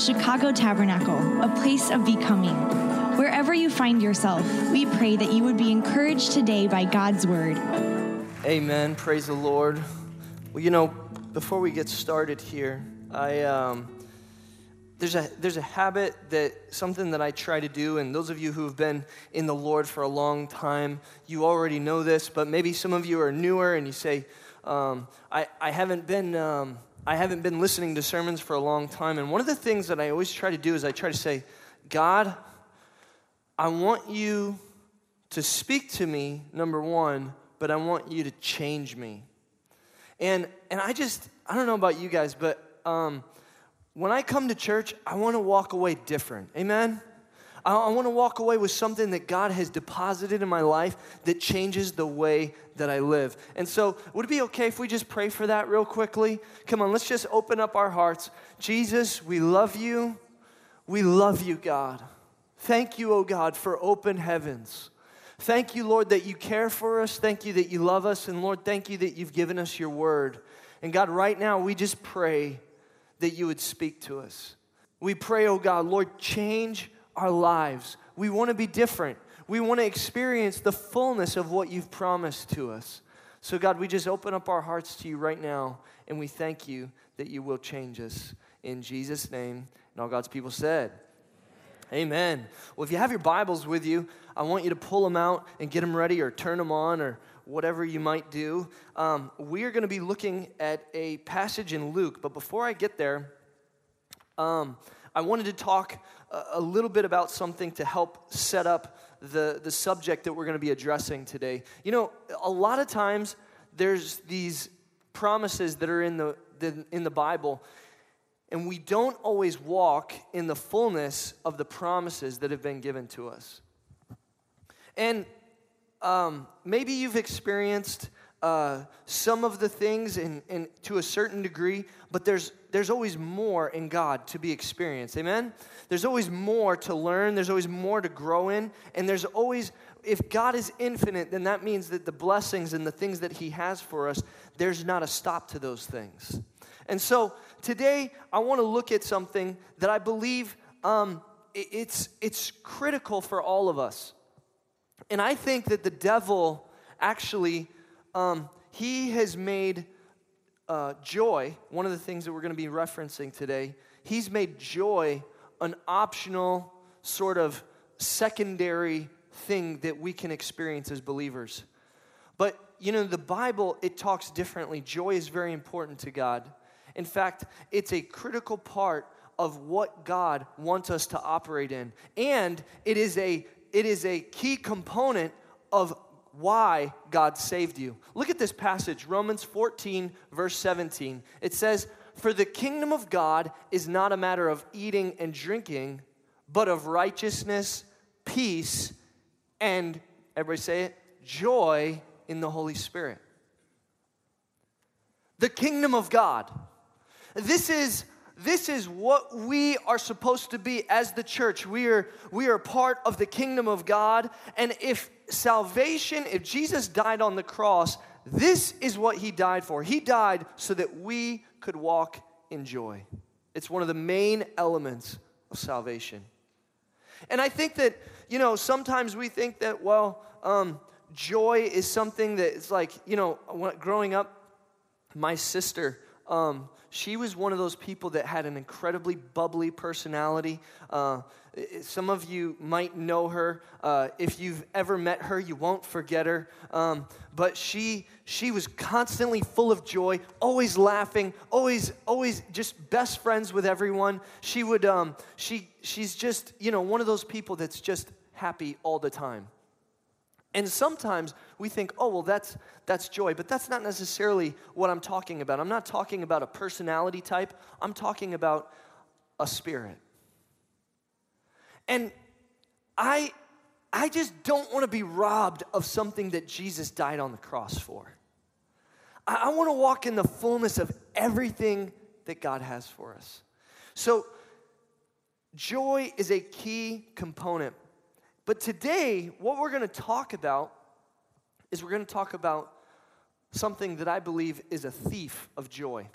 Chicago Tabernacle, a place of becoming. Wherever you find yourself, we pray that you would be encouraged today by God's word. Amen. Praise the Lord. Well, you know, before we get started here, I um, there's a there's a habit that something that I try to do, and those of you who have been in the Lord for a long time, you already know this. But maybe some of you are newer, and you say, um, I I haven't been. Um, I haven't been listening to sermons for a long time. And one of the things that I always try to do is I try to say, God, I want you to speak to me, number one, but I want you to change me. And, and I just, I don't know about you guys, but um, when I come to church, I want to walk away different. Amen? I, I want to walk away with something that God has deposited in my life that changes the way that I live. And so, would it be okay if we just pray for that real quickly? Come on, let's just open up our hearts. Jesus, we love you. We love you, God. Thank you, oh God, for open heavens. Thank you, Lord, that you care for us. Thank you that you love us. And Lord, thank you that you've given us your word. And God, right now, we just pray that you would speak to us. We pray, oh God, Lord, change our lives. We want to be different. We want to experience the fullness of what you've promised to us. So, God, we just open up our hearts to you right now, and we thank you that you will change us. In Jesus' name, and all God's people said, Amen. Well, if you have your Bibles with you, I want you to pull them out and get them ready or turn them on or whatever you might do. Um, we are going to be looking at a passage in Luke, but before I get there, um, I wanted to talk a, little bit about something to help set up the, the subject that we're going to be addressing today. You know, a lot of times there's these promises that are in the, the in the Bible, and we don't always walk in the fullness of the promises that have been given to us. And um, maybe you've experienced uh, some of the things in, in, to a certain degree, but there's, there's always more in God to be experienced. Amen? There's always more to learn, there's always more to grow in, and there's always, if God is infinite, then that means that the blessings and the things that He has for us, there's not a stop to those things. And so today, I want to look at something that I believe um, it's, it's critical for all of us. And I think that the devil actually, um, he has made uh, joy, one of the things that we're going to be referencing today, he's made joy an optional, sort of secondary thing that we can experience as believers. But, you know, the Bible, it talks differently. Joy is very important to God. In fact, it's a critical part of what God wants us to operate in. And it is a it is a key component of why God saved you. Look at this passage, Romans 14, verse 17. It says, For the kingdom of God is not a matter of eating and drinking, but of righteousness, peace, and, everybody say it, joy in the Holy Spirit. The kingdom of God. This is this is what we are supposed to be as the church. We are, we are part of the kingdom of God. And if salvation, if Jesus died on the cross, this is what he died for. He died so that we could walk in joy. It's one of the main elements of salvation. And I think that, you know, sometimes we think that, well, um, joy is something that it's like, you know, growing up, my sister, um, she was one of those people that had an incredibly bubbly personality. Uh, some of you might know her. Uh, if you've ever met her, you won't forget her. Um, but she she was constantly full of joy, always laughing, always always just best friends with everyone. She would um, she she's just you know one of those people that's just happy all the time. And sometimes we think, oh, well, that's, that's joy, but that's not necessarily what I'm talking about. I'm not talking about a personality type, I'm talking about a spirit. And I, I just don't want to be robbed of something that Jesus died on the cross for. I, I want to walk in the fullness of everything that God has for us. So, joy is a key component but today, what we're going to talk about is we're going to talk about something that I believe is a thief of joy.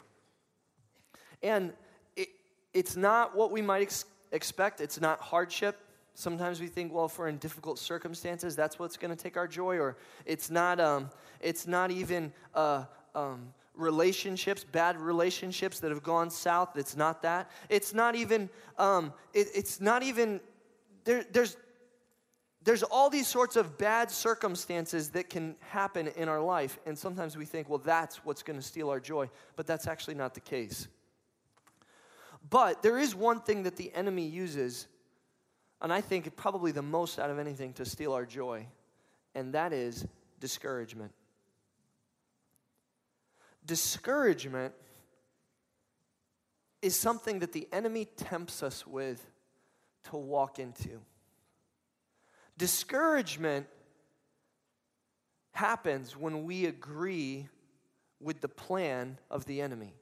And it, it's not what we might ex- expect, it's not hardship. Sometimes we think, well, if we're in difficult circumstances, that's what's going to take our joy, or it's not, um, it's not even uh, um, relationships, bad relationships that have gone south. It's not that. It's not even. Um, it, it's not even. There, there's there's all these sorts of bad circumstances that can happen in our life, and sometimes we think, well, that's what's going to steal our joy, but that's actually not the case. But there is one thing that the enemy uses, and I think probably the most out of anything to steal our joy, and that is discouragement. Discouragement is something that the enemy tempts us with to walk into. Discouragement happens when we agree with the plan of the enemy.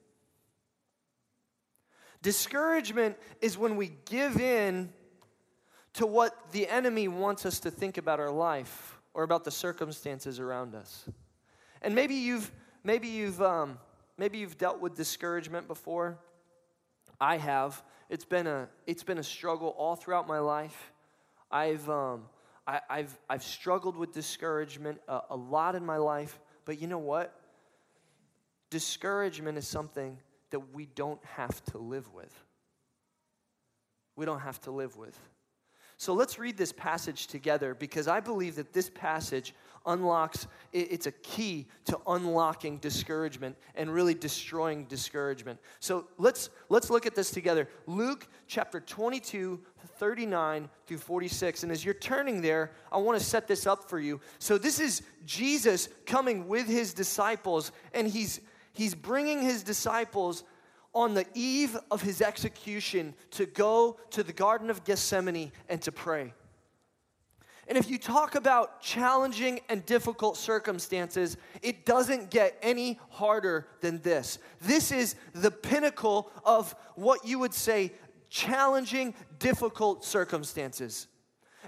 Discouragement is when we give in to what the enemy wants us to think about our life or about the circumstances around us. And maybe you've maybe you've um, maybe you've dealt with discouragement before. I have. It's been a it's been a struggle all throughout my life. I've um, I, have I've struggled with discouragement a, a lot in my life, but you know what? Discouragement is something that we don't have to live with. We don't have to live with. So let's read this passage together because I believe that this passage unlocks, it's a key to unlocking discouragement and really destroying discouragement. So let's, let's look at this together. Luke chapter 22, 39 through 46. And as you're turning there, I want to set this up for you. So this is Jesus coming with his disciples, and he's, he's bringing his disciples on the eve of his execution to go to the Garden of Gethsemane and to pray. And if you talk about challenging and difficult circumstances, it doesn't get any harder than this. This is the pinnacle of what you would say challenging, difficult circumstances.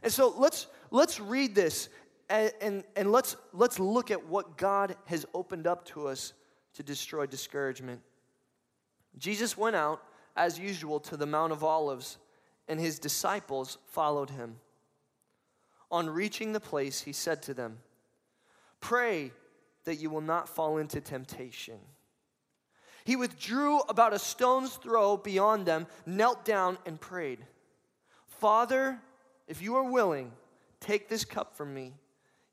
And so let's let's read this and, and, and let's let's look at what God has opened up to us to destroy discouragement. Jesus went out, as usual, to the Mount of Olives, and his disciples followed him. On reaching the place, he said to them, Pray that you will not fall into temptation. He withdrew about a stone's throw beyond them, knelt down, and prayed, Father, if you are willing, take this cup from me,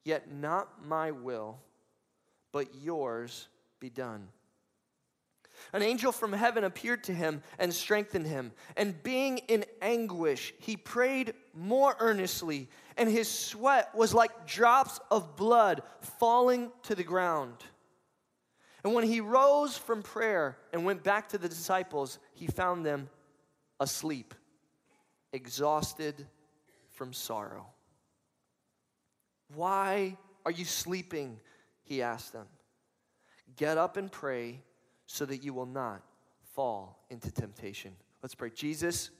yet not my will, but yours be done. An angel from heaven appeared to him and strengthened him. And being in anguish, he prayed more earnestly, and his sweat was like drops of blood falling to the ground. And when he rose from prayer and went back to the disciples, he found them asleep, exhausted from sorrow. Why are you sleeping? He asked them. Get up and pray so that you will not fall into temptation. Let's pray. Jesus,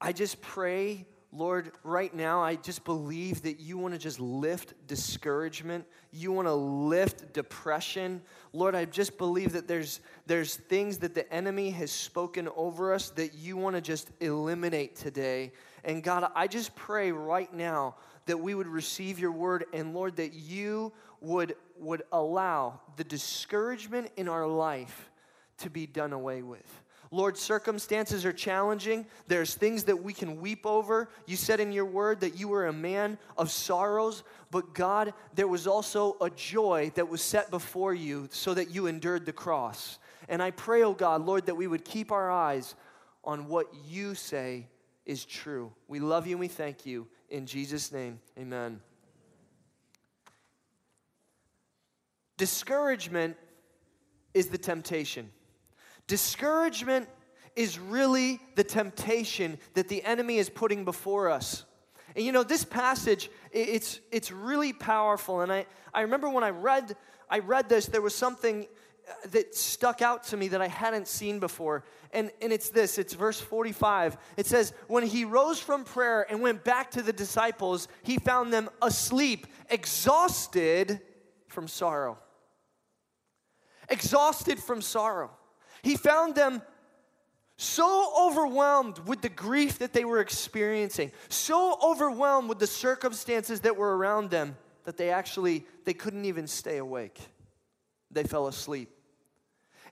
I just pray, Lord, right now, I just believe that you want to just lift discouragement. You want to lift depression. Lord, I just believe that there's, there's things that the enemy has spoken over us that you want to just eliminate today. And God, I just pray right now that we would receive your word and, Lord, that you would would allow the discouragement in our life to be done away with. Lord, circumstances are challenging. There's things that we can weep over. You said in your word that you were a man of sorrows, but God, there was also a joy that was set before you so that you endured the cross. And I pray, oh God, Lord, that we would keep our eyes on what you say is true. We love you and we thank you. In Jesus' name, amen. Discouragement is the temptation. Discouragement is really the temptation that the enemy is putting before us. And you know, this passage, it's, it's really powerful. And I, I remember when I read, I read this, there was something uh, that stuck out to me that I hadn't seen before. And, and it's this it's verse 45. It says, When he rose from prayer and went back to the disciples, he found them asleep, exhausted from sorrow exhausted from sorrow. He found them so overwhelmed with the grief that they were experiencing, so overwhelmed with the circumstances that were around them that they actually they couldn't even stay awake. They fell asleep.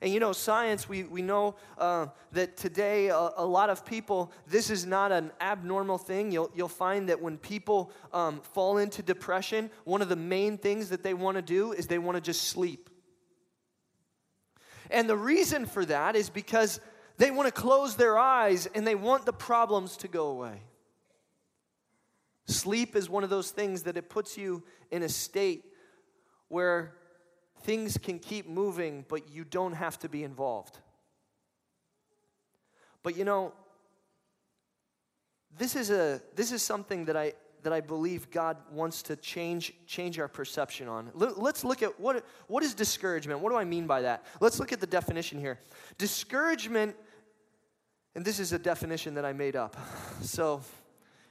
And you know, science, we, we know uh, that today a, a, lot of people, this is not an abnormal thing. You'll, you'll find that when people um, fall into depression, one of the main things that they want to do is they want to just sleep. And the reason for that is because they want to close their eyes and they want the problems to go away. Sleep is one of those things that it puts you in a state where things can keep moving, but you don't have to be involved. But you know, this is a this is something that I that I believe God wants to change change our perception on. Let's look at what what is discouragement? What do I mean by that? Let's look at the definition here. Discouragement and this is a definition that I made up. So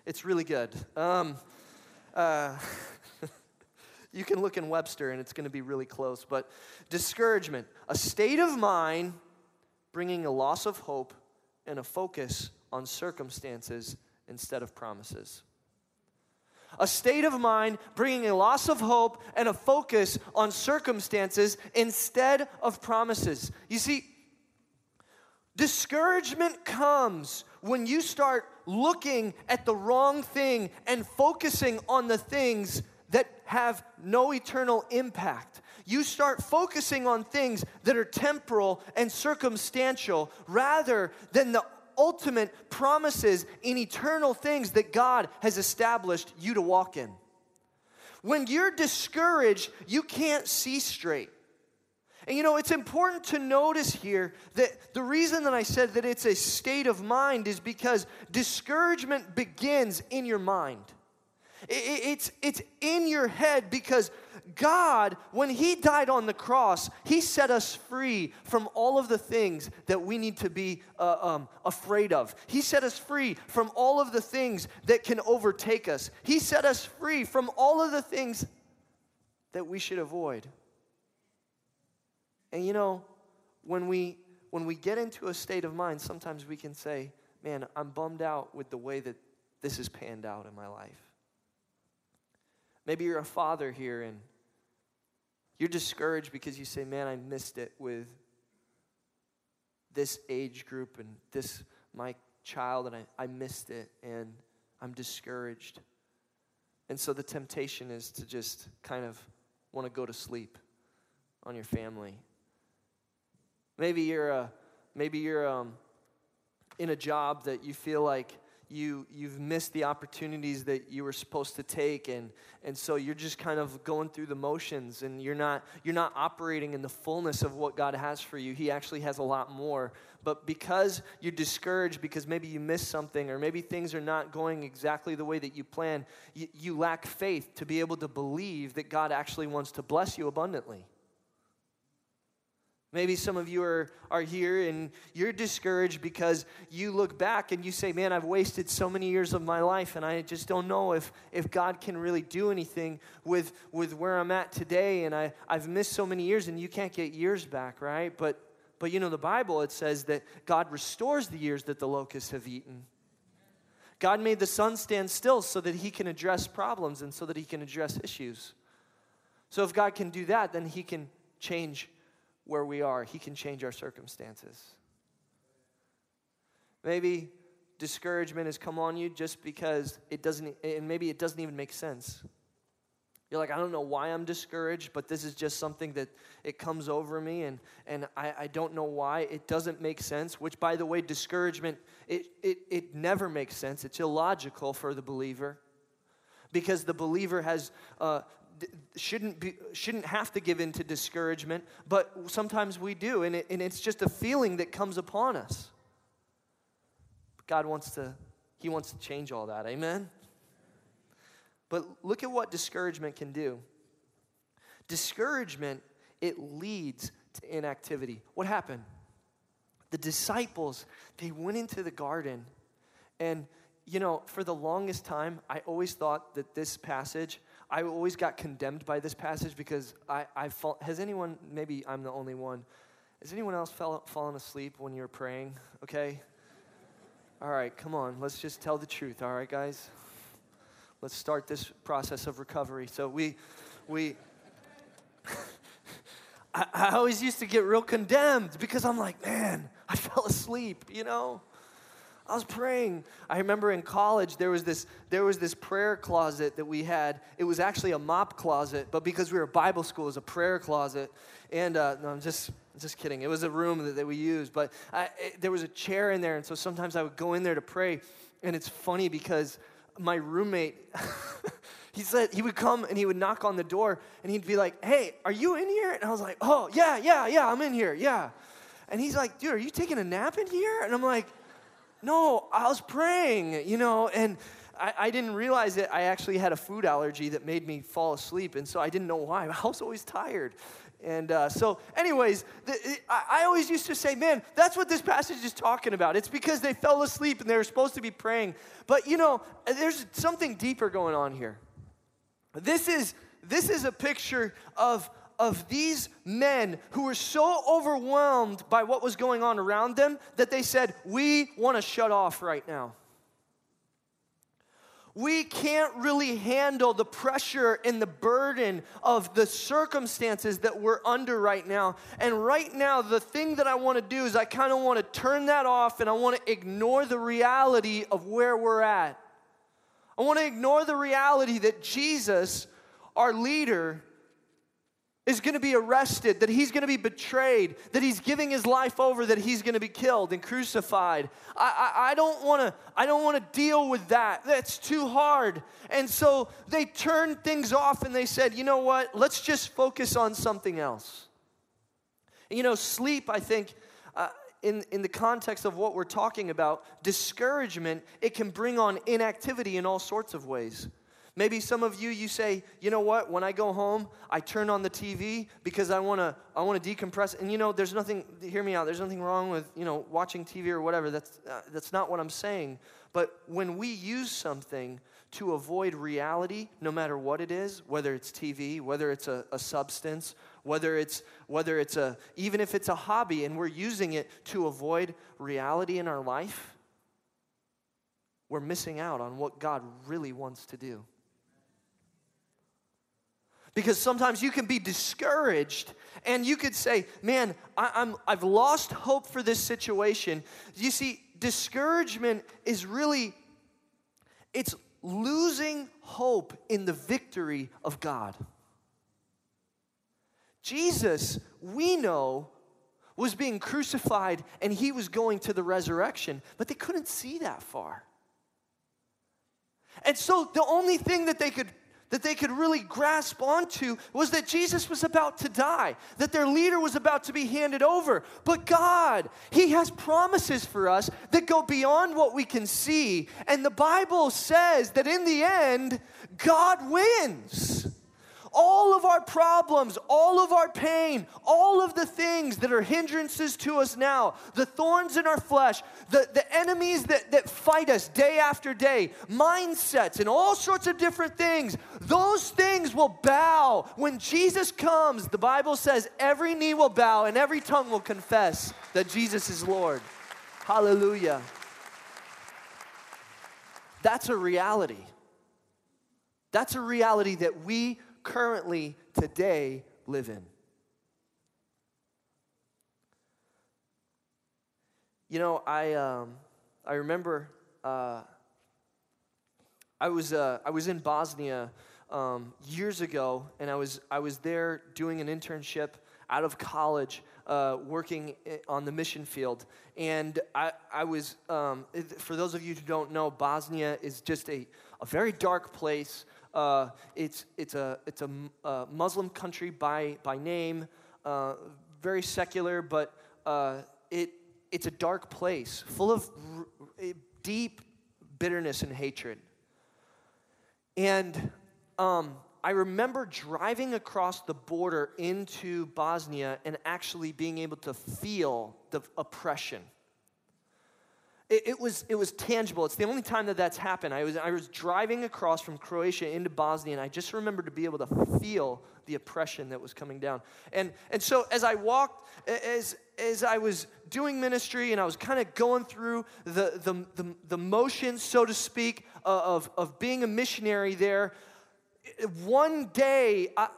it's really good. Um, uh, you can look in Webster and it's going to be really close. But discouragement, a state of mind bringing a loss of hope and a focus on circumstances instead of promises. A state of mind bringing a loss of hope and a focus on circumstances instead of promises. You see, discouragement comes when you start looking at the wrong thing and focusing on the things that have no eternal impact. You start focusing on things that are temporal and circumstantial rather than the ultimate promises in eternal things that God has established you to walk in. When you're discouraged, you can't see straight. And you know, it's important to notice here that the reason that I said that it's a state of mind is because discouragement begins in your mind. It's, it's in your head because God, when He died on the cross, He set us free from all of the things that we need to be uh, um, afraid of. He set us free from all of the things that can overtake us. He set us free from all of the things that we should avoid. And you know, when we when we get into a state of mind, sometimes we can say, "Man, I'm bummed out with the way that this has panned out in my life." Maybe you're a father here and you're discouraged because you say, Man, I missed it with this age group and this, my child, and I, I missed it and I'm discouraged. And so the temptation is to just kind of want to go to sleep on your family. Maybe you're a, maybe you're um, in a job that you feel like you you've missed the opportunities that you were supposed to take and and so you're just kind of going through the motions and you're not you're not operating in the fullness of what God has for you. He actually has a lot more. But because you're discouraged because maybe you missed something or maybe things are not going exactly the way that you plan, you, you lack faith to be able to believe that God actually wants to bless you abundantly. Maybe some of you are, are here and you're discouraged because you look back and you say, Man, I've wasted so many years of my life, and I just don't know if, if God can really do anything with, with where I'm at today. And I, I've missed so many years, and you can't get years back, right? But, but you know, the Bible, it says that God restores the years that the locusts have eaten. God made the sun stand still so that he can address problems and so that he can address issues. So if God can do that, then he can change where we are, He can change our circumstances. Maybe discouragement has come on you just because it doesn't, and maybe it doesn't even make sense. You're like, I don't know why I'm discouraged, but this is just something that it comes over me, and, and I, I don't know why. It doesn't make sense, which, by the way, discouragement, it, it, it never makes sense. It's illogical for the believer because the believer has uh, shouldn't, be, shouldn't have to give in to discouragement, but sometimes we do, and, it, and it's just a feeling that comes upon us. God wants to, He wants to change all that. Amen? But look at what discouragement can do. Discouragement, it leads to inactivity. What happened? The disciples, they went into the garden, and you know, for the longest time, I always thought that this passage I always got condemned by this passage because I, I felt, has anyone, maybe I'm the only one, Has anyone else fell, fallen asleep when you were praying? Okay. All right, come on. Let's just tell the truth. All right, guys. Let's start this process of recovery. So we, we. I, I always used to get real condemned because I'm like, man, I fell asleep. You know. I was praying. I remember in college there was this there was this prayer closet that we had. It was actually a mop closet, but because we were Bible school, it was a prayer closet. And uh, no, I'm just just kidding. It was a room that, that we used, but I, it, there was a chair in there, and so sometimes I would go in there to pray. And it's funny because my roommate, he said he would come and he would knock on the door, and he'd be like, "Hey, are you in here?" And I was like, "Oh yeah, yeah, yeah, I'm in here, yeah." And he's like, "Dude, are you taking a nap in here?" And I'm like no, I was praying, you know, and I, I, didn't realize that I actually had a food allergy that made me fall asleep, and so I didn't know why. I was always tired. And uh, so, anyways, the, I, I always used to say, man, that's what this passage is talking about. It's because they fell asleep and they were supposed to be praying. But, you know, there's something deeper going on here. This is, this is a picture of of these men who were so overwhelmed by what was going on around them that they said, We want to shut off right now. We can't really handle the pressure and the burden of the circumstances that we're under right now. And right now, the thing that I want to do is I kind of want to turn that off and I want to ignore the reality of where we're at. I want to ignore the reality that Jesus, our leader, is going to be arrested, that he's going to be betrayed, that he's giving his life over, that he's going to be killed and crucified. I, I, I don't want to I don't want to deal with that. That's too hard. And so they turned things off and they said, you know what? Let's just focus on something else. You know, sleep, I think, uh, in, in the context of what we're talking about, discouragement, it can bring on inactivity in all sorts of ways. Maybe some of you you say, "You know what? When I go home, I turn on the TV because I want to I want to decompress." And you know, there's nothing hear me out. There's nothing wrong with, you know, watching TV or whatever. That's uh, that's not what I'm saying. But when we use something to avoid reality, no matter what it is, whether it's TV, whether it's a, a substance, whether it's whether it's a even if it's a hobby and we're using it to avoid reality in our life, we're missing out on what God really wants to do. Because sometimes you can be discouraged and you could say, Man, I, am I've lost hope for this situation. You see, discouragement is really, it's losing hope in the victory of God. Jesus, we know, was being crucified and he was going to the resurrection, but they couldn't see that far. And so the only thing that they could that they could really grasp onto was that Jesus was about to die, that their leader was about to be handed over. But God, He has promises for us that go beyond what we can see. And the Bible says that in the end, God wins all of our problems, all of our pain, all of the things that are hindrances to us now, the thorns in our flesh, the, the enemies that, that fight us day after day, mindsets, and all sorts of different things, those things will bow. When Jesus comes, the Bible says every knee will bow and every tongue will confess that Jesus is Lord. Hallelujah. That's a reality. That's a reality that we currently today live in. You know, I, um, I remember uh, I, was, uh, I was in Bosnia um, years ago, and I was, I was there doing an internship out of college, uh, working on the mission field. And I, I was, um, for those of you who don't know, Bosnia is just a, a very dark place. Uh, it's it's a it's a, a, Muslim country by by name, uh, very secular, but uh, it it's a dark place full of r- deep bitterness and hatred. And um, I remember driving across the border into Bosnia and actually being able to feel the oppression it, it, was, it was tangible. It's the only time that that's happened. I was, I was driving across from Croatia into Bosnia, and I just remember to be able to feel the oppression that was coming down. And, and so as I walked, as, as I was doing ministry and I was kind of going through the, the, the, the motions, so to speak, of, of being a missionary there, one day, I,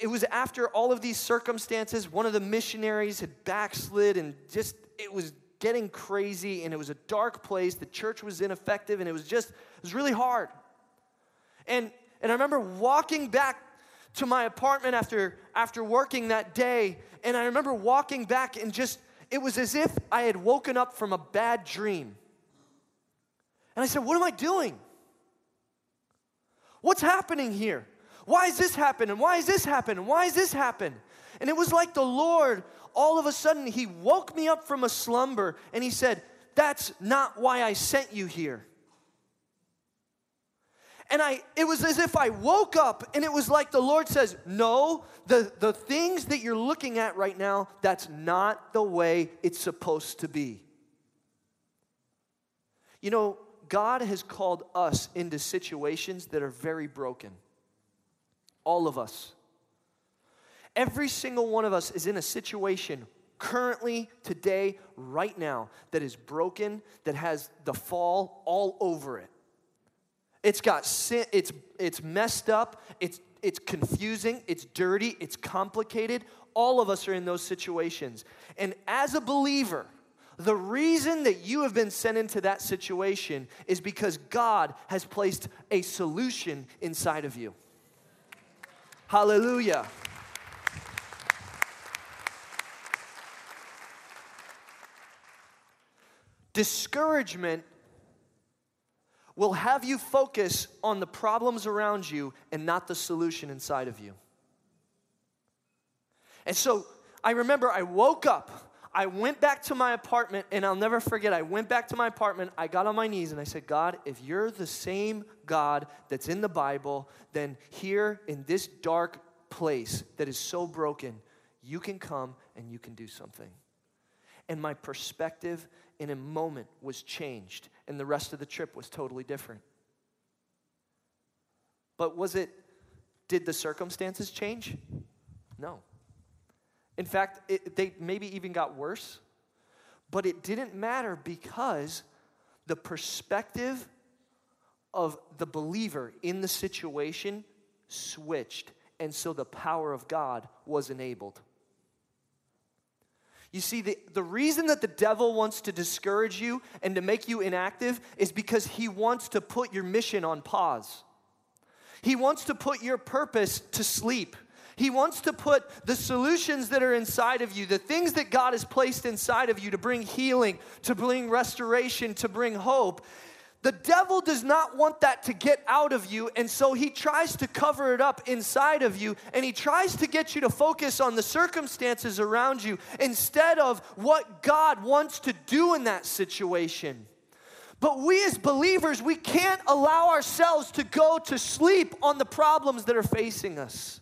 it was after all of these circumstances, one of the missionaries had backslid and just, it was getting crazy and it was a dark place. The church was ineffective and it was just, it was really hard. And, and I remember walking back to my apartment after, after working that day, and I remember walking back and just, it was as if I had woken up from a bad dream. And I said, What am I doing? What's happening here? Why is this happening? Why is this happening? Why is this happening? And it was like the Lord, all of a sudden, He woke me up from a slumber and He said, That's not why I sent you here. And I, it was as if I woke up and it was like the Lord says, No, the, the things that you're looking at right now, that's not the way it's supposed to be. You know, God has called us into situations that are very broken. All of us. Every single one of us is in a situation currently, today, right now, that is broken, that has the fall all over it. It's got sin, it's, it's messed up, it's, it's confusing, it's dirty, it's complicated. All of us are in those situations. And as a believer, the reason that you have been sent into that situation is because God has placed a solution inside of you. Hallelujah. Discouragement will have you focus on the problems around you and not the solution inside of you. And so I remember I woke up I went back to my apartment, and I'll never forget. I went back to my apartment, I got on my knees, and I said, God, if you're the same God that's in the Bible, then here in this dark place that is so broken, you can come and you can do something. And my perspective in a moment was changed, and the rest of the trip was totally different. But was it, did the circumstances change? No. In fact, it, they maybe even got worse. But it didn't matter because the perspective of the believer in the situation switched. And so the power of God was enabled. You see, the, the reason that the devil wants to discourage you and to make you inactive is because he wants to put your mission on pause. He wants to put your purpose to sleep. He wants to put the solutions that are inside of you, the things that God has placed inside of you to bring healing, to bring restoration, to bring hope. The devil does not want that to get out of you, and so he tries to cover it up inside of you, and he tries to get you to focus on the circumstances around you instead of what God wants to do in that situation. But we as believers, we can't allow ourselves to go to sleep on the problems that are facing us.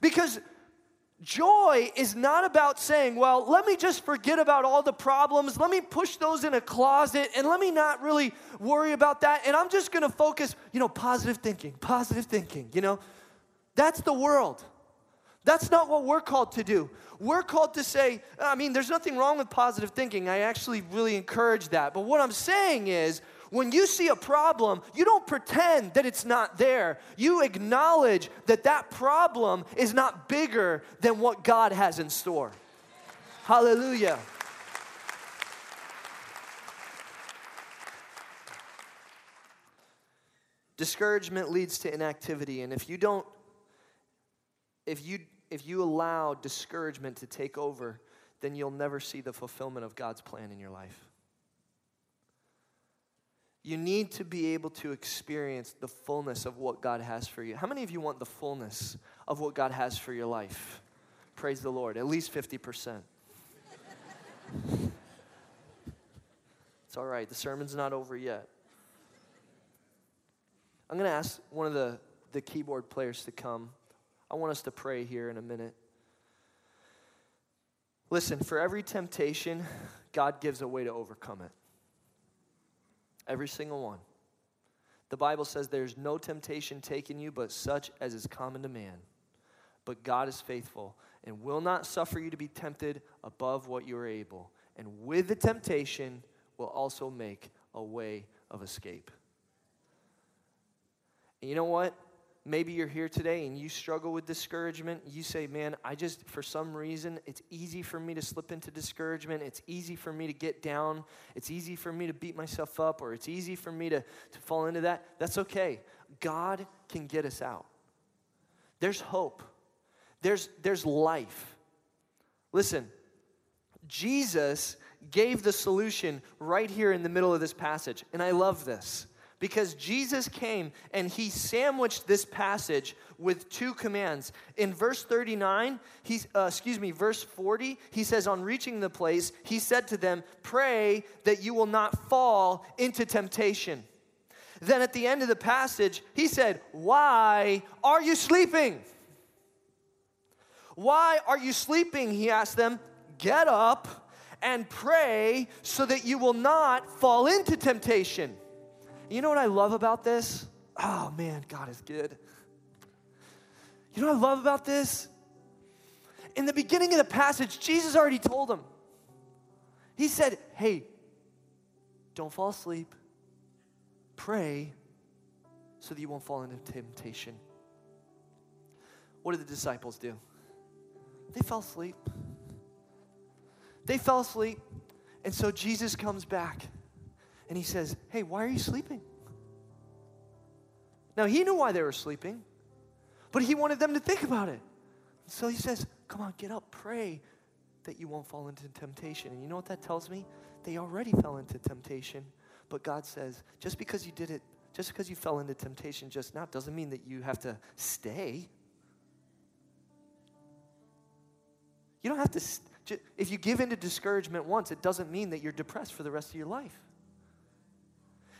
Because joy is not about saying, well, let me just forget about all the problems, let me push those in a closet, and let me not really worry about that. And I'm just gonna focus, you know, positive thinking, positive thinking, you know. That's the world. That's not what we're called to do. We're called to say, I mean, there's nothing wrong with positive thinking. I actually really encourage that. But what I'm saying is, when you see a problem, you don't pretend that it's not there. You acknowledge that that problem is not bigger than what God has in store. Hallelujah. Discouragement leads to inactivity, and if you don't, if you if you allow discouragement to take over, then you'll never see the fulfillment of God's plan in your life. You need to be able to experience the fullness of what God has for you. How many of you want the fullness of what God has for your life? Praise the Lord. At least 50%. it's all right. The sermon's not over yet. I'm going to ask one of the, the keyboard players to come. I want us to pray here in a minute. Listen, for every temptation, God gives a way to overcome it. Every single one. The Bible says there's no temptation taken you but such as is common to man. but God is faithful and will not suffer you to be tempted above what you are able. And with the temptation, will also make a way of escape. And you know what? Maybe you're here today and you struggle with discouragement. You say, Man, I just, for some reason, it's easy for me to slip into discouragement. It's easy for me to get down. It's easy for me to beat myself up, or it's easy for me to, to fall into that. That's okay. God can get us out. There's hope, there's, there's life. Listen, Jesus gave the solution right here in the middle of this passage. And I love this because Jesus came and he sandwiched this passage with two commands. In verse 39, he's, uh, excuse me, verse 40, he says, On reaching the place, he said to them, Pray that you will not fall into temptation. Then at the end of the passage, he said, Why are you sleeping? Why are you sleeping? He asked them. Get up and pray so that you will not fall into temptation. You know what I love about this? Oh man, God is good. You know what I love about this? In the beginning of the passage, Jesus already told them. He said, Hey, don't fall asleep. Pray so that you won't fall into temptation. What did the disciples do? They fell asleep. They fell asleep. And so Jesus comes back and he says, Hey, why are you sleeping? Now, he knew why they were sleeping, but he wanted them to think about it. So he says, Come on, get up, pray that you won't fall into temptation. And you know what that tells me? They already fell into temptation. But God says, just because you did it, just because you fell into temptation just now, doesn't mean that you have to stay. You don't have to, st- if you give into discouragement once, it doesn't mean that you're depressed for the rest of your life.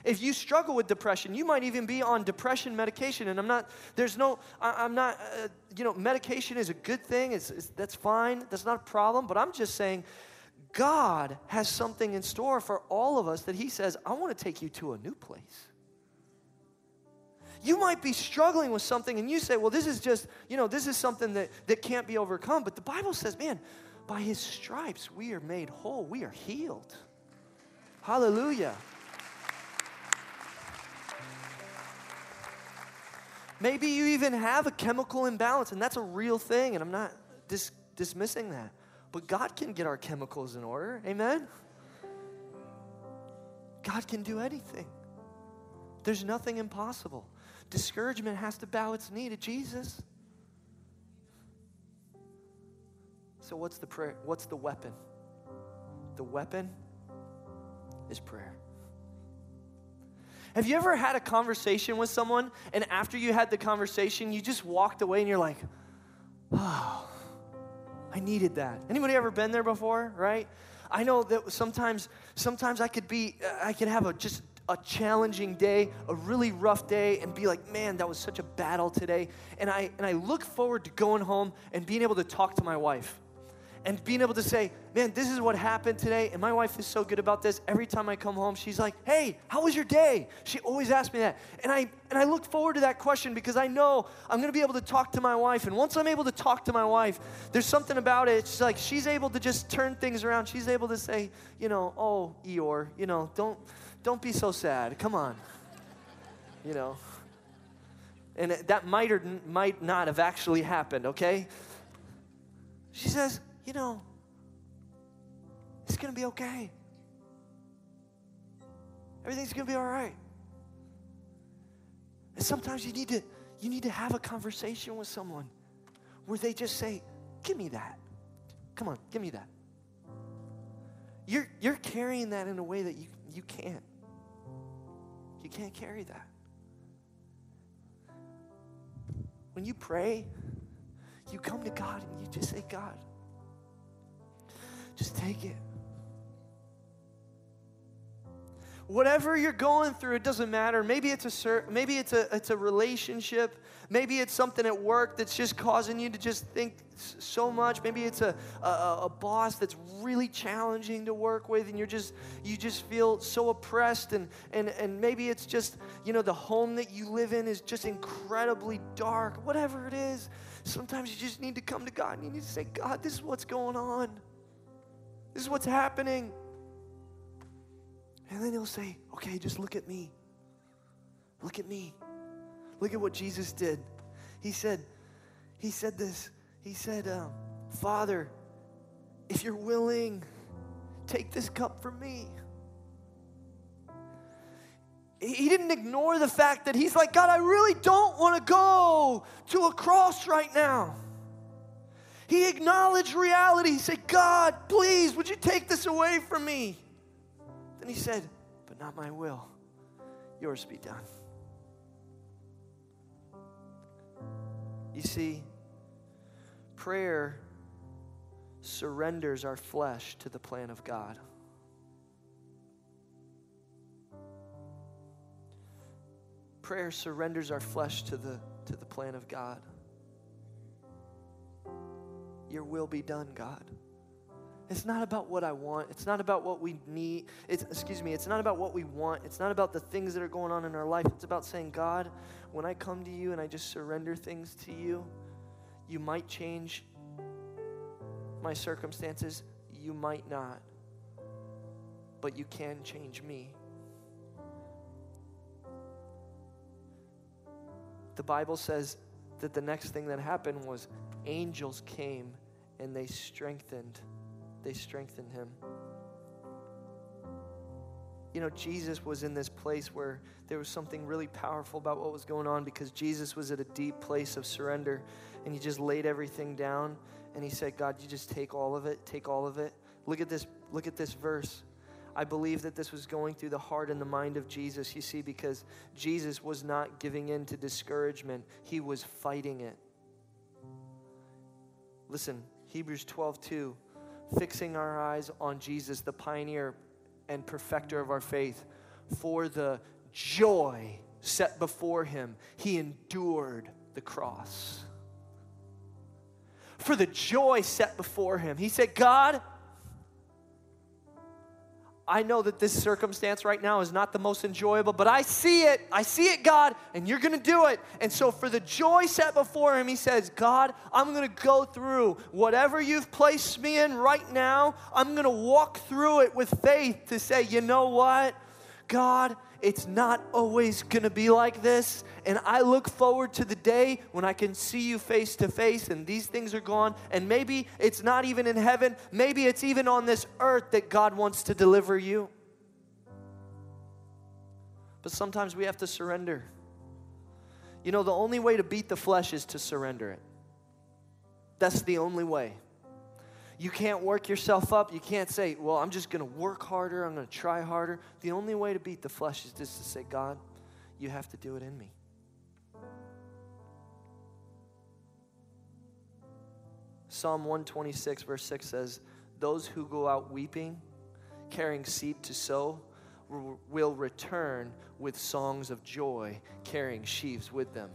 If you struggle with depression, you might even be on depression medication. And I'm not, there's no, I, am not, uh, you know, medication is a good thing. It's, it's, that's fine. That's not a problem. But I'm just saying, God has something in store for all of us that He says, I want to take you to a new place. You might be struggling with something and you say, well, this is just, you know, this is something that, that can't be overcome. But the Bible says, man, by His stripes we are made whole, we are healed. Hallelujah. Maybe you even have a chemical imbalance, and that's a real thing, and I'm not dis- dismissing that. But God can get our chemicals in order. Amen? God can do anything. There's nothing impossible. Discouragement has to bow its knee to Jesus. So what's the prayer? What's the weapon? The weapon is prayer. Have you ever had a conversation with someone and after you had the conversation, you just walked away and you're like, oh, I needed that. Anybody ever been there before, right? I know that sometimes, sometimes I could be, I could have a just a challenging day, a really rough day, and be like, man, that was such a battle today. And I and I look forward to going home and being able to talk to my wife and being able to say, man, this is what happened today. And my wife is so good about this. Every time I come home, she's like, hey, how was your day? She always asks me that. And I, and I look forward to that question because I know I'm going to be able to talk to my wife. And once I'm able to talk to my wife, there's something about it. It's like she's able to just turn things around. She's able to say, you know, oh, Eeyore, you know, don't, don't be so sad. Come on. You know. And that might or might not have actually happened, okay? She says, you know, it's going to be okay. Everything's going to be all right. And sometimes you need to you need to have a conversation with someone where they just say, "Give me that. Come on, give me that." You're you're carrying that in a way that you you can't. You can't carry that. When you pray, you come to God and you just say, God, just take it. whatever you're going through, it doesn't matter. Maybe it's a maybe it's a it's a relationship. Maybe it's something at work that's just causing you to just think so much. Maybe it's a, a, a boss that's really challenging to work with, and you're just you just feel so oppressed. And and and maybe it's just you know the home that you live in is just incredibly dark. Whatever it is, sometimes you just need to come to God and you need to say, God, this is what's going on. This is what's happening. And then he'll say, Okay, just look at me. Look at me. Look at what Jesus did. He said, He said this. He said, um, Father, if you're willing, take this cup from me. He didn't ignore the fact that he's like, God, I really don't want to go to a cross right now. He acknowledged reality. He said, God, please, would you take this away from me? Then he said, But not my will, yours be done. You see, prayer surrenders our flesh to the plan of God. Prayer surrenders our flesh to the, to the plan of God. Your will be done, God. It's not about what I want. It's not about what we need. It's, excuse me, it's not about what we want. It's not about the things that are going on in our life. It's about saying, God, when I come to you and I just surrender things to you, you might change my circumstances, you might not, but you can change me. The Bible says that the next thing that happened was angels came and they strengthened they strengthened him. You know, Jesus was in this place where there was something really powerful about what was going on because Jesus was at a deep place of surrender and he just laid everything down and he said, God, you just take all of it, take all of it. Look at this, look at this verse. I believe that this was going through the heart and the mind of Jesus, you see, because Jesus was not giving in to discouragement, he was fighting it. Listen, Hebrews 12 2 fixing our eyes on Jesus, the pioneer and perfecter of our faith, for the joy set before him, he endured the cross. For the joy set before him, he said, God, I know that this circumstance right now is not the most enjoyable, but I see it. I see it, God, and you're going to do it. And so, for the joy set before him, he says, God, I'm going to go through whatever you've placed me in right now. I'm going to walk through it with faith to say, you know what? God, it's not always to be like this. And I look forward to the day when I can see you face to face and these things are gone. And maybe it's not even in heaven, maybe it's even on this earth that God wants to deliver you. But sometimes we have to surrender. You know, the only way to beat the flesh is to surrender it. That's the only way. You can't work yourself up. You can't say, well, I'm just going to work harder. I'm going to try harder. The only way to beat the flesh is just to say, God, you have to do it in me. Psalm 126, verse 6 says, Those who go out weeping, carrying seed to sow, will return with songs of joy, carrying sheaves with them.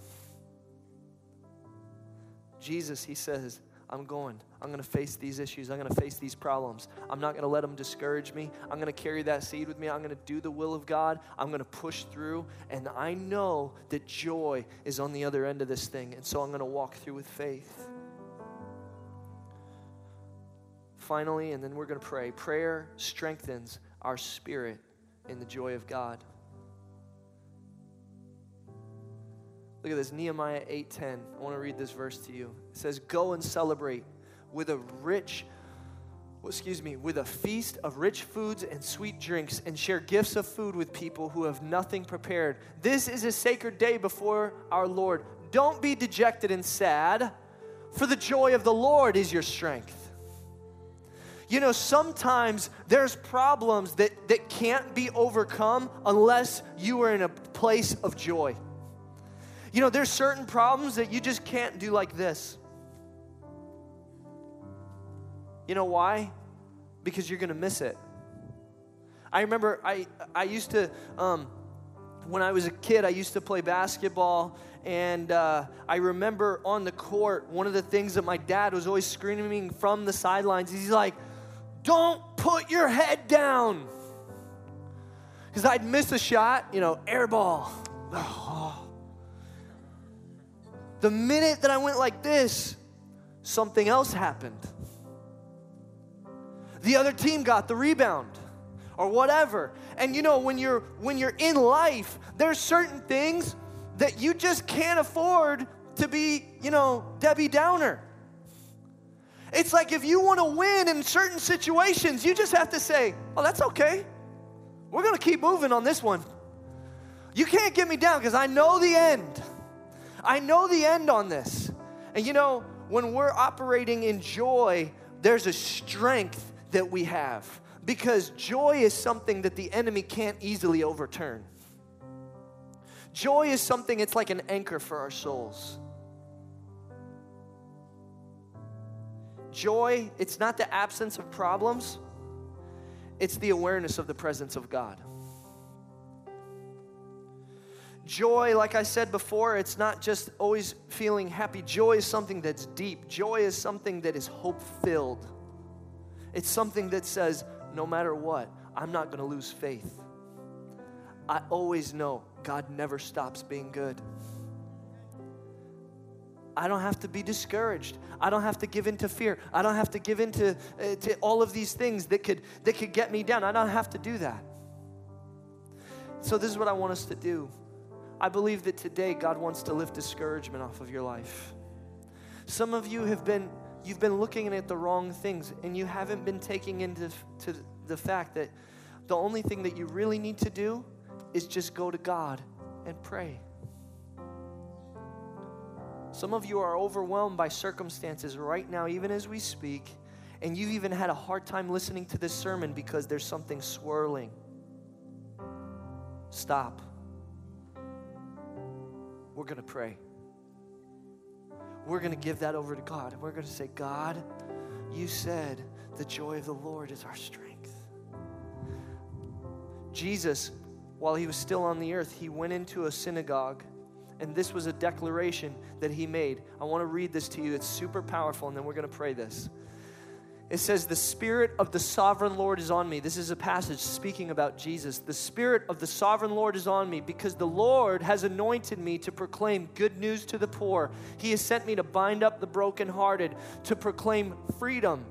Jesus, he says, I'm going. I'm going to face these issues. I'm going to face these problems. I'm not going to let them discourage me. I'm going to carry that seed with me. I'm going to do the will of God. I'm going to push through. And I know that joy is on the other end of this thing. And so I'm going to walk through with faith. Finally, and then we're going to pray. Prayer strengthens our spirit in the joy of God. Look at this, Nehemiah 8:10. I want to read this verse to you. It says, "Go and celebrate with a rich excuse me, with a feast of rich foods and sweet drinks, and share gifts of food with people who have nothing prepared. This is a sacred day before our Lord. Don't be dejected and sad, for the joy of the Lord is your strength. You know, sometimes there's problems that, that can't be overcome unless you are in a place of joy. You know, there's certain problems that you just can't do like this. You know why? Because you're going to miss it. I remember I, I used to, um, when I was a kid, I used to play basketball. And uh, I remember on the court, one of the things that my dad was always screaming from the sidelines, he's like, Don't put your head down. Because I'd miss a shot, you know, air ball. Oh. The minute that I went like this, something else happened. The other team got the rebound or whatever. And you know, when you're when you're in life, there's certain things that you just can't afford to be, you know, Debbie Downer. It's like if you want to win in certain situations, you just have to say, "Oh, that's okay. We're going to keep moving on this one." You can't get me down because I know the end. I know the end on this. And you know, when we're operating in joy, there's a strength that we have because joy is something that the enemy can't easily overturn. Joy is something, it's like an anchor for our souls. Joy, it's not the absence of problems, it's the awareness of the presence of God. Joy, like I said before, it's not just always feeling happy. Joy is something that's deep. Joy is something that is hope filled. It's something that says, no matter what, I'm not going to lose faith. I always know God never stops being good. I don't have to be discouraged. I don't have to give in to fear. I don't have to give in to, uh, to all of these things that could, that could get me down. I don't have to do that. So, this is what I want us to do. I believe that today God wants to lift discouragement off of your life. Some of you have been you've been looking at the wrong things and you haven't been taking into to the fact that the only thing that you really need to do is just go to God and pray. Some of you are overwhelmed by circumstances right now, even as we speak, and you've even had a hard time listening to this sermon because there's something swirling. Stop. We're going to pray. We're going to give that over to God. We're going to say, God, you said the joy of the Lord is our strength. Jesus, while he was still on the earth, he went into a synagogue, and this was a declaration that he made. I want to read this to you. It's super powerful, and then we're going to pray this. It says, The Spirit of the sovereign Lord is on me. This is a passage speaking about Jesus. The Spirit of the sovereign Lord is on me because the Lord has anointed me to proclaim good news to the poor. He has sent me to bind up the brokenhearted, to proclaim freedom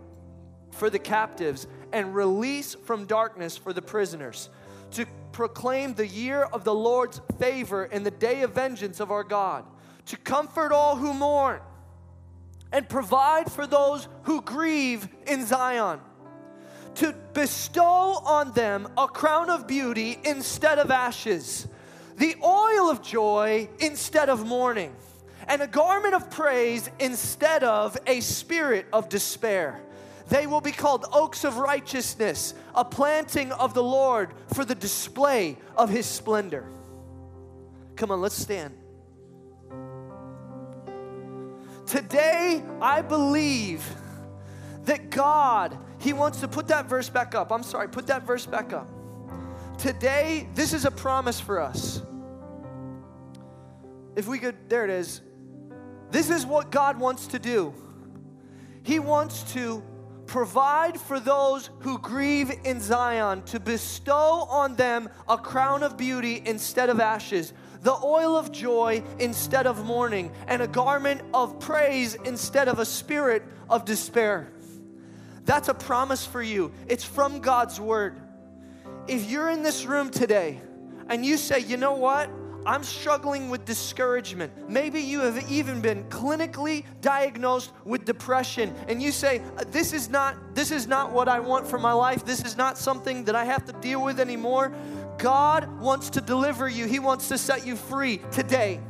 for the captives, and release from darkness for the prisoners, to proclaim the year of the Lord's favor and the day of vengeance of our God, to comfort all who mourn and provide for those who grieve in Zion, to bestow on them a crown of beauty instead of ashes, the oil of joy instead of mourning, and a garment of praise instead of a spirit of despair. They will be called oaks of righteousness, a planting of the Lord for the display of his splendor. Come on, let's stand. Today, I believe that God, He wants to put that verse back up. I'm sorry, put that verse back up. Today, this is a promise for us. If we could, there it is. This is what God wants to do. He wants to provide for those who grieve in Zion, to bestow on them a crown of beauty instead of ashes, the oil of joy instead of mourning, and a garment of praise instead of a spirit of despair. That's a promise for you. It's from God's word. If you're in this room today and you say, you know what? I'm struggling with discouragement. Maybe you have even been clinically diagnosed with depression and you say this is not this is not what I want for my life. This is not something that I have to deal with anymore. God wants to deliver you, He wants to set you free today.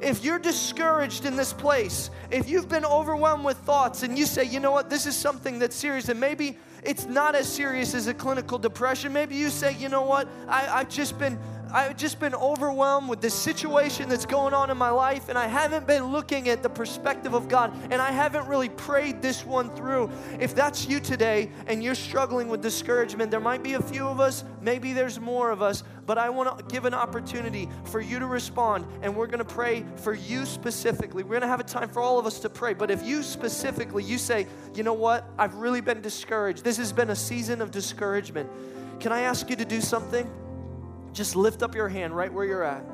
If you're discouraged in this place, if you've been overwhelmed with thoughts and you say, you know what, this is something that's serious, and maybe it's not as serious as a clinical depression, maybe you say, you know what, I, I've just been I've just been overwhelmed with this situation that's going on in my life, and I haven't been looking at the perspective of God, and I haven't really prayed this one through. If that's you today and you're struggling with discouragement, there might be a few of us, maybe there's more of us, but I want to give an opportunity for you to respond, and we're going to pray for you specifically. We're going to have a time for all of us to pray, but if you specifically, you say, you know what, I've really been discouraged, this has been a season of discouragement. Can I ask you to do something? Just lift up your hand right where you're at.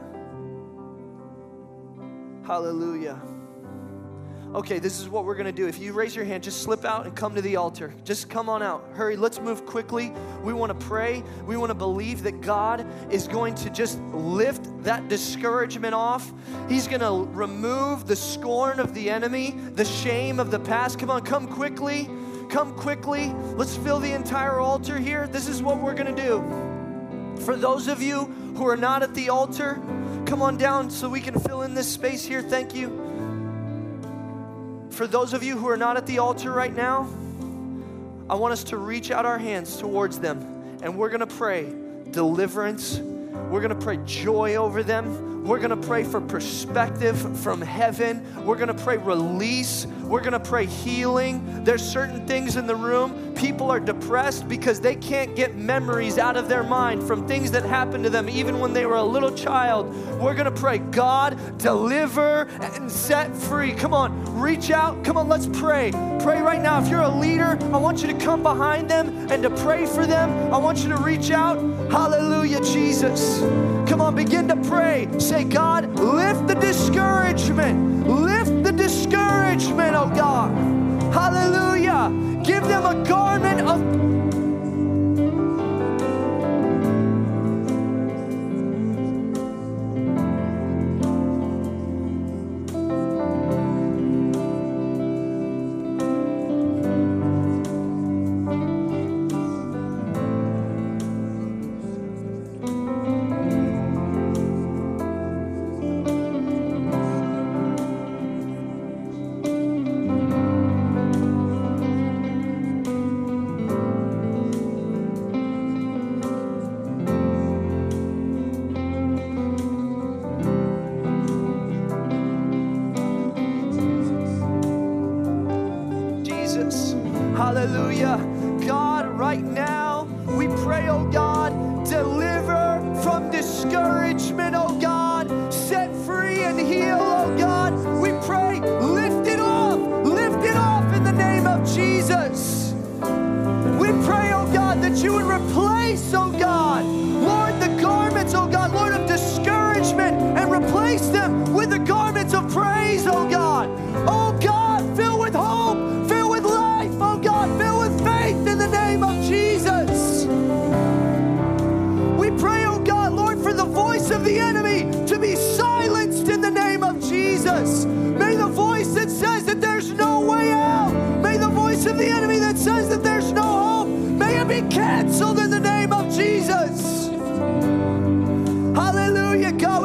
Hallelujah. Okay, this is what we're gonna do. If you raise your hand, just slip out and come to the altar. Just come on out. Hurry, let's move quickly. We wanna pray. We wanna believe that God is going to just lift that discouragement off. He's gonna remove the scorn of the enemy, the shame of the past. Come on, come quickly. Come quickly. Let's fill the entire altar here. This is what we're gonna do. For those of you who are not at the altar, come on down so we can fill in this space here. Thank you. For those of you who are not at the altar right now, I want us to reach out our hands towards them and we're gonna pray deliverance. We're gonna pray joy over them. We're gonna pray for perspective from heaven. We're gonna pray release. We're gonna pray healing. There's certain things in the room. People are depressed because they can't get memories out of their mind from things that happened to them even when they were a little child. We're gonna pray, God, deliver and set free. Come on, reach out. Come on, let's pray. Pray right now. If you're a leader, I want you to come behind them and to pray for them. I want you to reach out. Hallelujah, Jesus. Come on, begin to pray. Say, God, lift the discouragement. Lift the discouragement, oh God. Hallelujah. Give them a garment of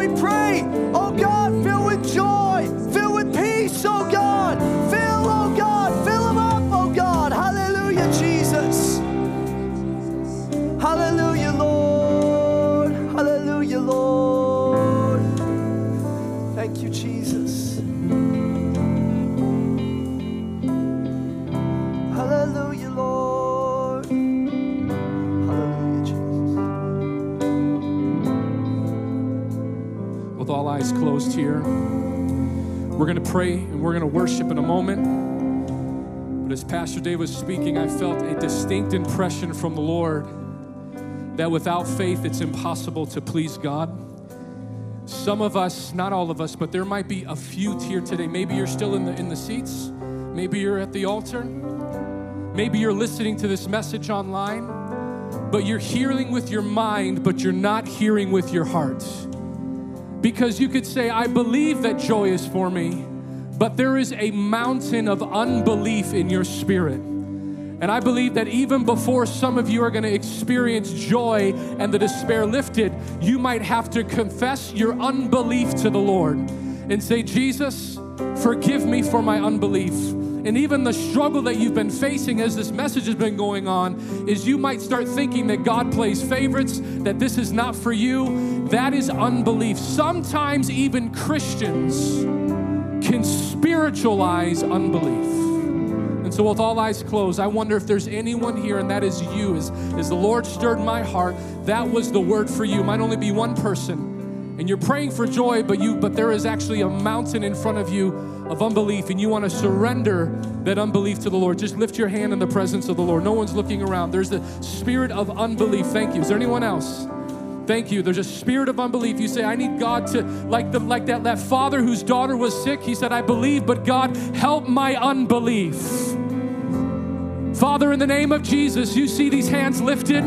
pray. Oh God, closed here. We're going to pray and we're going to worship in a moment. But as Pastor Dave was speaking, I felt a distinct impression from the Lord that without faith, it's impossible to please God. Some of us, not all of us, but there might be a few here today. Maybe you're still in the, in the seats, maybe you're at the altar, maybe you're listening to this message online, but you're hearing with your mind, but you're not hearing with your heart. Because you could say, I believe that joy is for me, but there is a mountain of unbelief in your spirit. And I believe that even before some of you are going to experience joy and the despair lifted, you might have to confess your unbelief to the Lord and say, Jesus, forgive me for my unbelief. And even the struggle that you've been facing as this message has been going on is you might start thinking that God plays favorites, that this is not for you. That is unbelief. Sometimes even Christians can spiritualize unbelief. And so, with all eyes closed, I wonder if there's anyone here, and that is you. As, as the Lord stirred my heart, that was the word for you. Might only be one person and you're praying for joy but you but there is actually a mountain in front of you of unbelief and you want to surrender that unbelief to the lord. Just lift your hand in the presence of the lord. No one's looking around. There's the spirit of unbelief. Thank you. Is there anyone else? Thank you. There's a spirit of unbelief. You say i need god to like the like that that father whose daughter was sick. He said i believe but god help my unbelief. Father in the name of jesus you see these hands lifted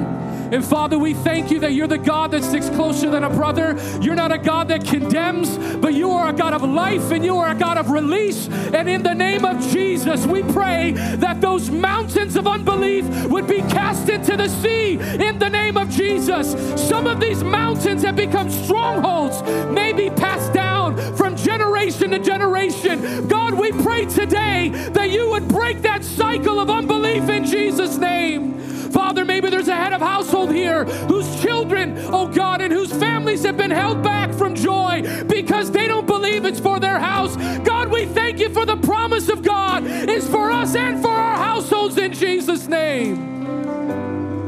and Father, we thank you that you're the God that sticks closer than a brother. You're not a God that condemns, but you are a God of life and you are a God of release. And in the name of Jesus, we pray that those mountains of unbelief would be cast into the sea in the name of Jesus. Some of these mountains have become strongholds, maybe passed down from generation to generation. God, we pray today that you would break that cycle of unbelief in Jesus' name. Father, maybe there's a head of household here whose children, oh God, and whose families have been held back from joy because they don't believe it's for their house. God, we thank you for the promise of God is for us and for our households in Jesus' name.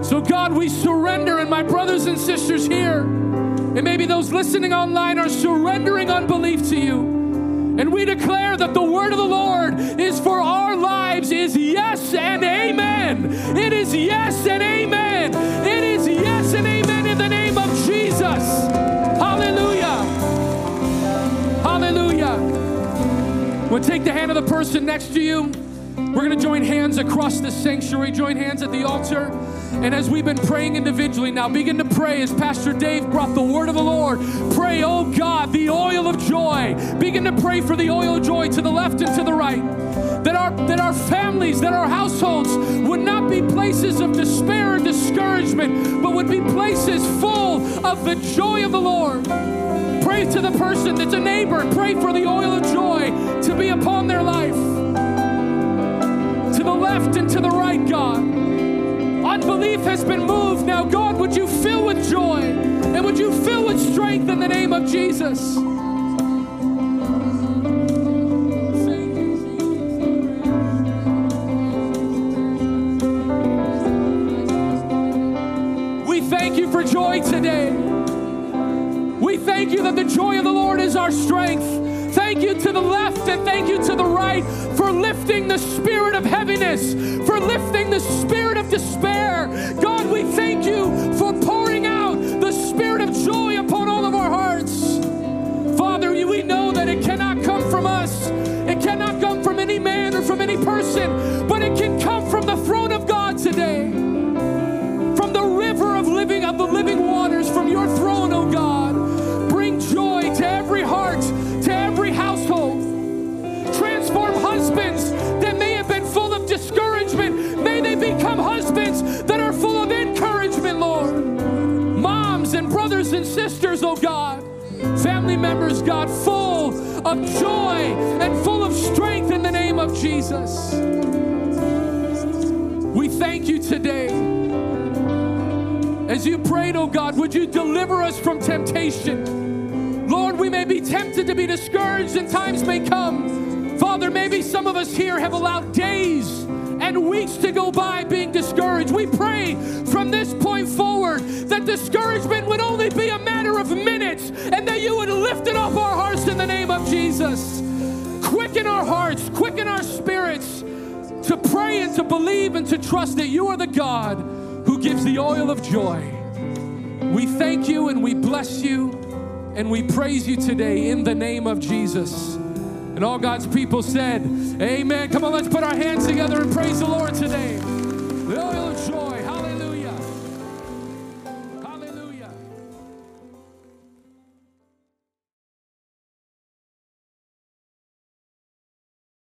So, God, we surrender, and my brothers and sisters here, and maybe those listening online are surrendering unbelief to you. And we declare that the word of the Lord is for is yes and amen. It is yes and amen. It is yes and amen in the name of Jesus. Hallelujah. Hallelujah. We'll take the hand of the person next to you. We're going to join hands across the sanctuary, join hands at the altar. And as we've been praying individually, now begin to pray as Pastor Dave brought the word of the Lord. Pray, oh God, the oil of joy. Begin to pray for the oil of joy to the left and to the right. That our, that our families, that our households would not be places of despair and discouragement, but would be places full of the joy of the Lord. Pray to the person that's a neighbor. Pray for the oil of joy to be upon their life. To the left and to the right, God. Unbelief has been moved. Now, God, would you fill with joy and would you fill with strength in the name of Jesus? We thank you for joy today. We thank you that the joy of the Lord is our strength. Thank you to the left and thank you to the right for lifting the spirit of heaviness, for lifting the spirit of despair. God, we thank you for pouring out the spirit of joy upon all of our hearts. Father, we know that it cannot come from us, it cannot come from any man or from any person, but it can come from the throne brothers and sisters, oh God. Family members, God, full of joy and full of strength in the name of Jesus. We thank you today. As you prayed, oh God, would you deliver us from temptation? Lord, we may be tempted to be discouraged, and times may come Father, maybe some of us here have allowed days and weeks to go by being discouraged. We pray from this point forward that discouragement would only be a matter of minutes and that you would lift it off our hearts in the name of Jesus. Quicken our hearts, quicken our spirits to pray and to believe and to trust that you are the God who gives the oil of joy. We thank you and we bless you and we praise you today in the name of Jesus. And all God's people said, Amen. Come on, let's put our hands together and praise the Lord today. The oil of joy.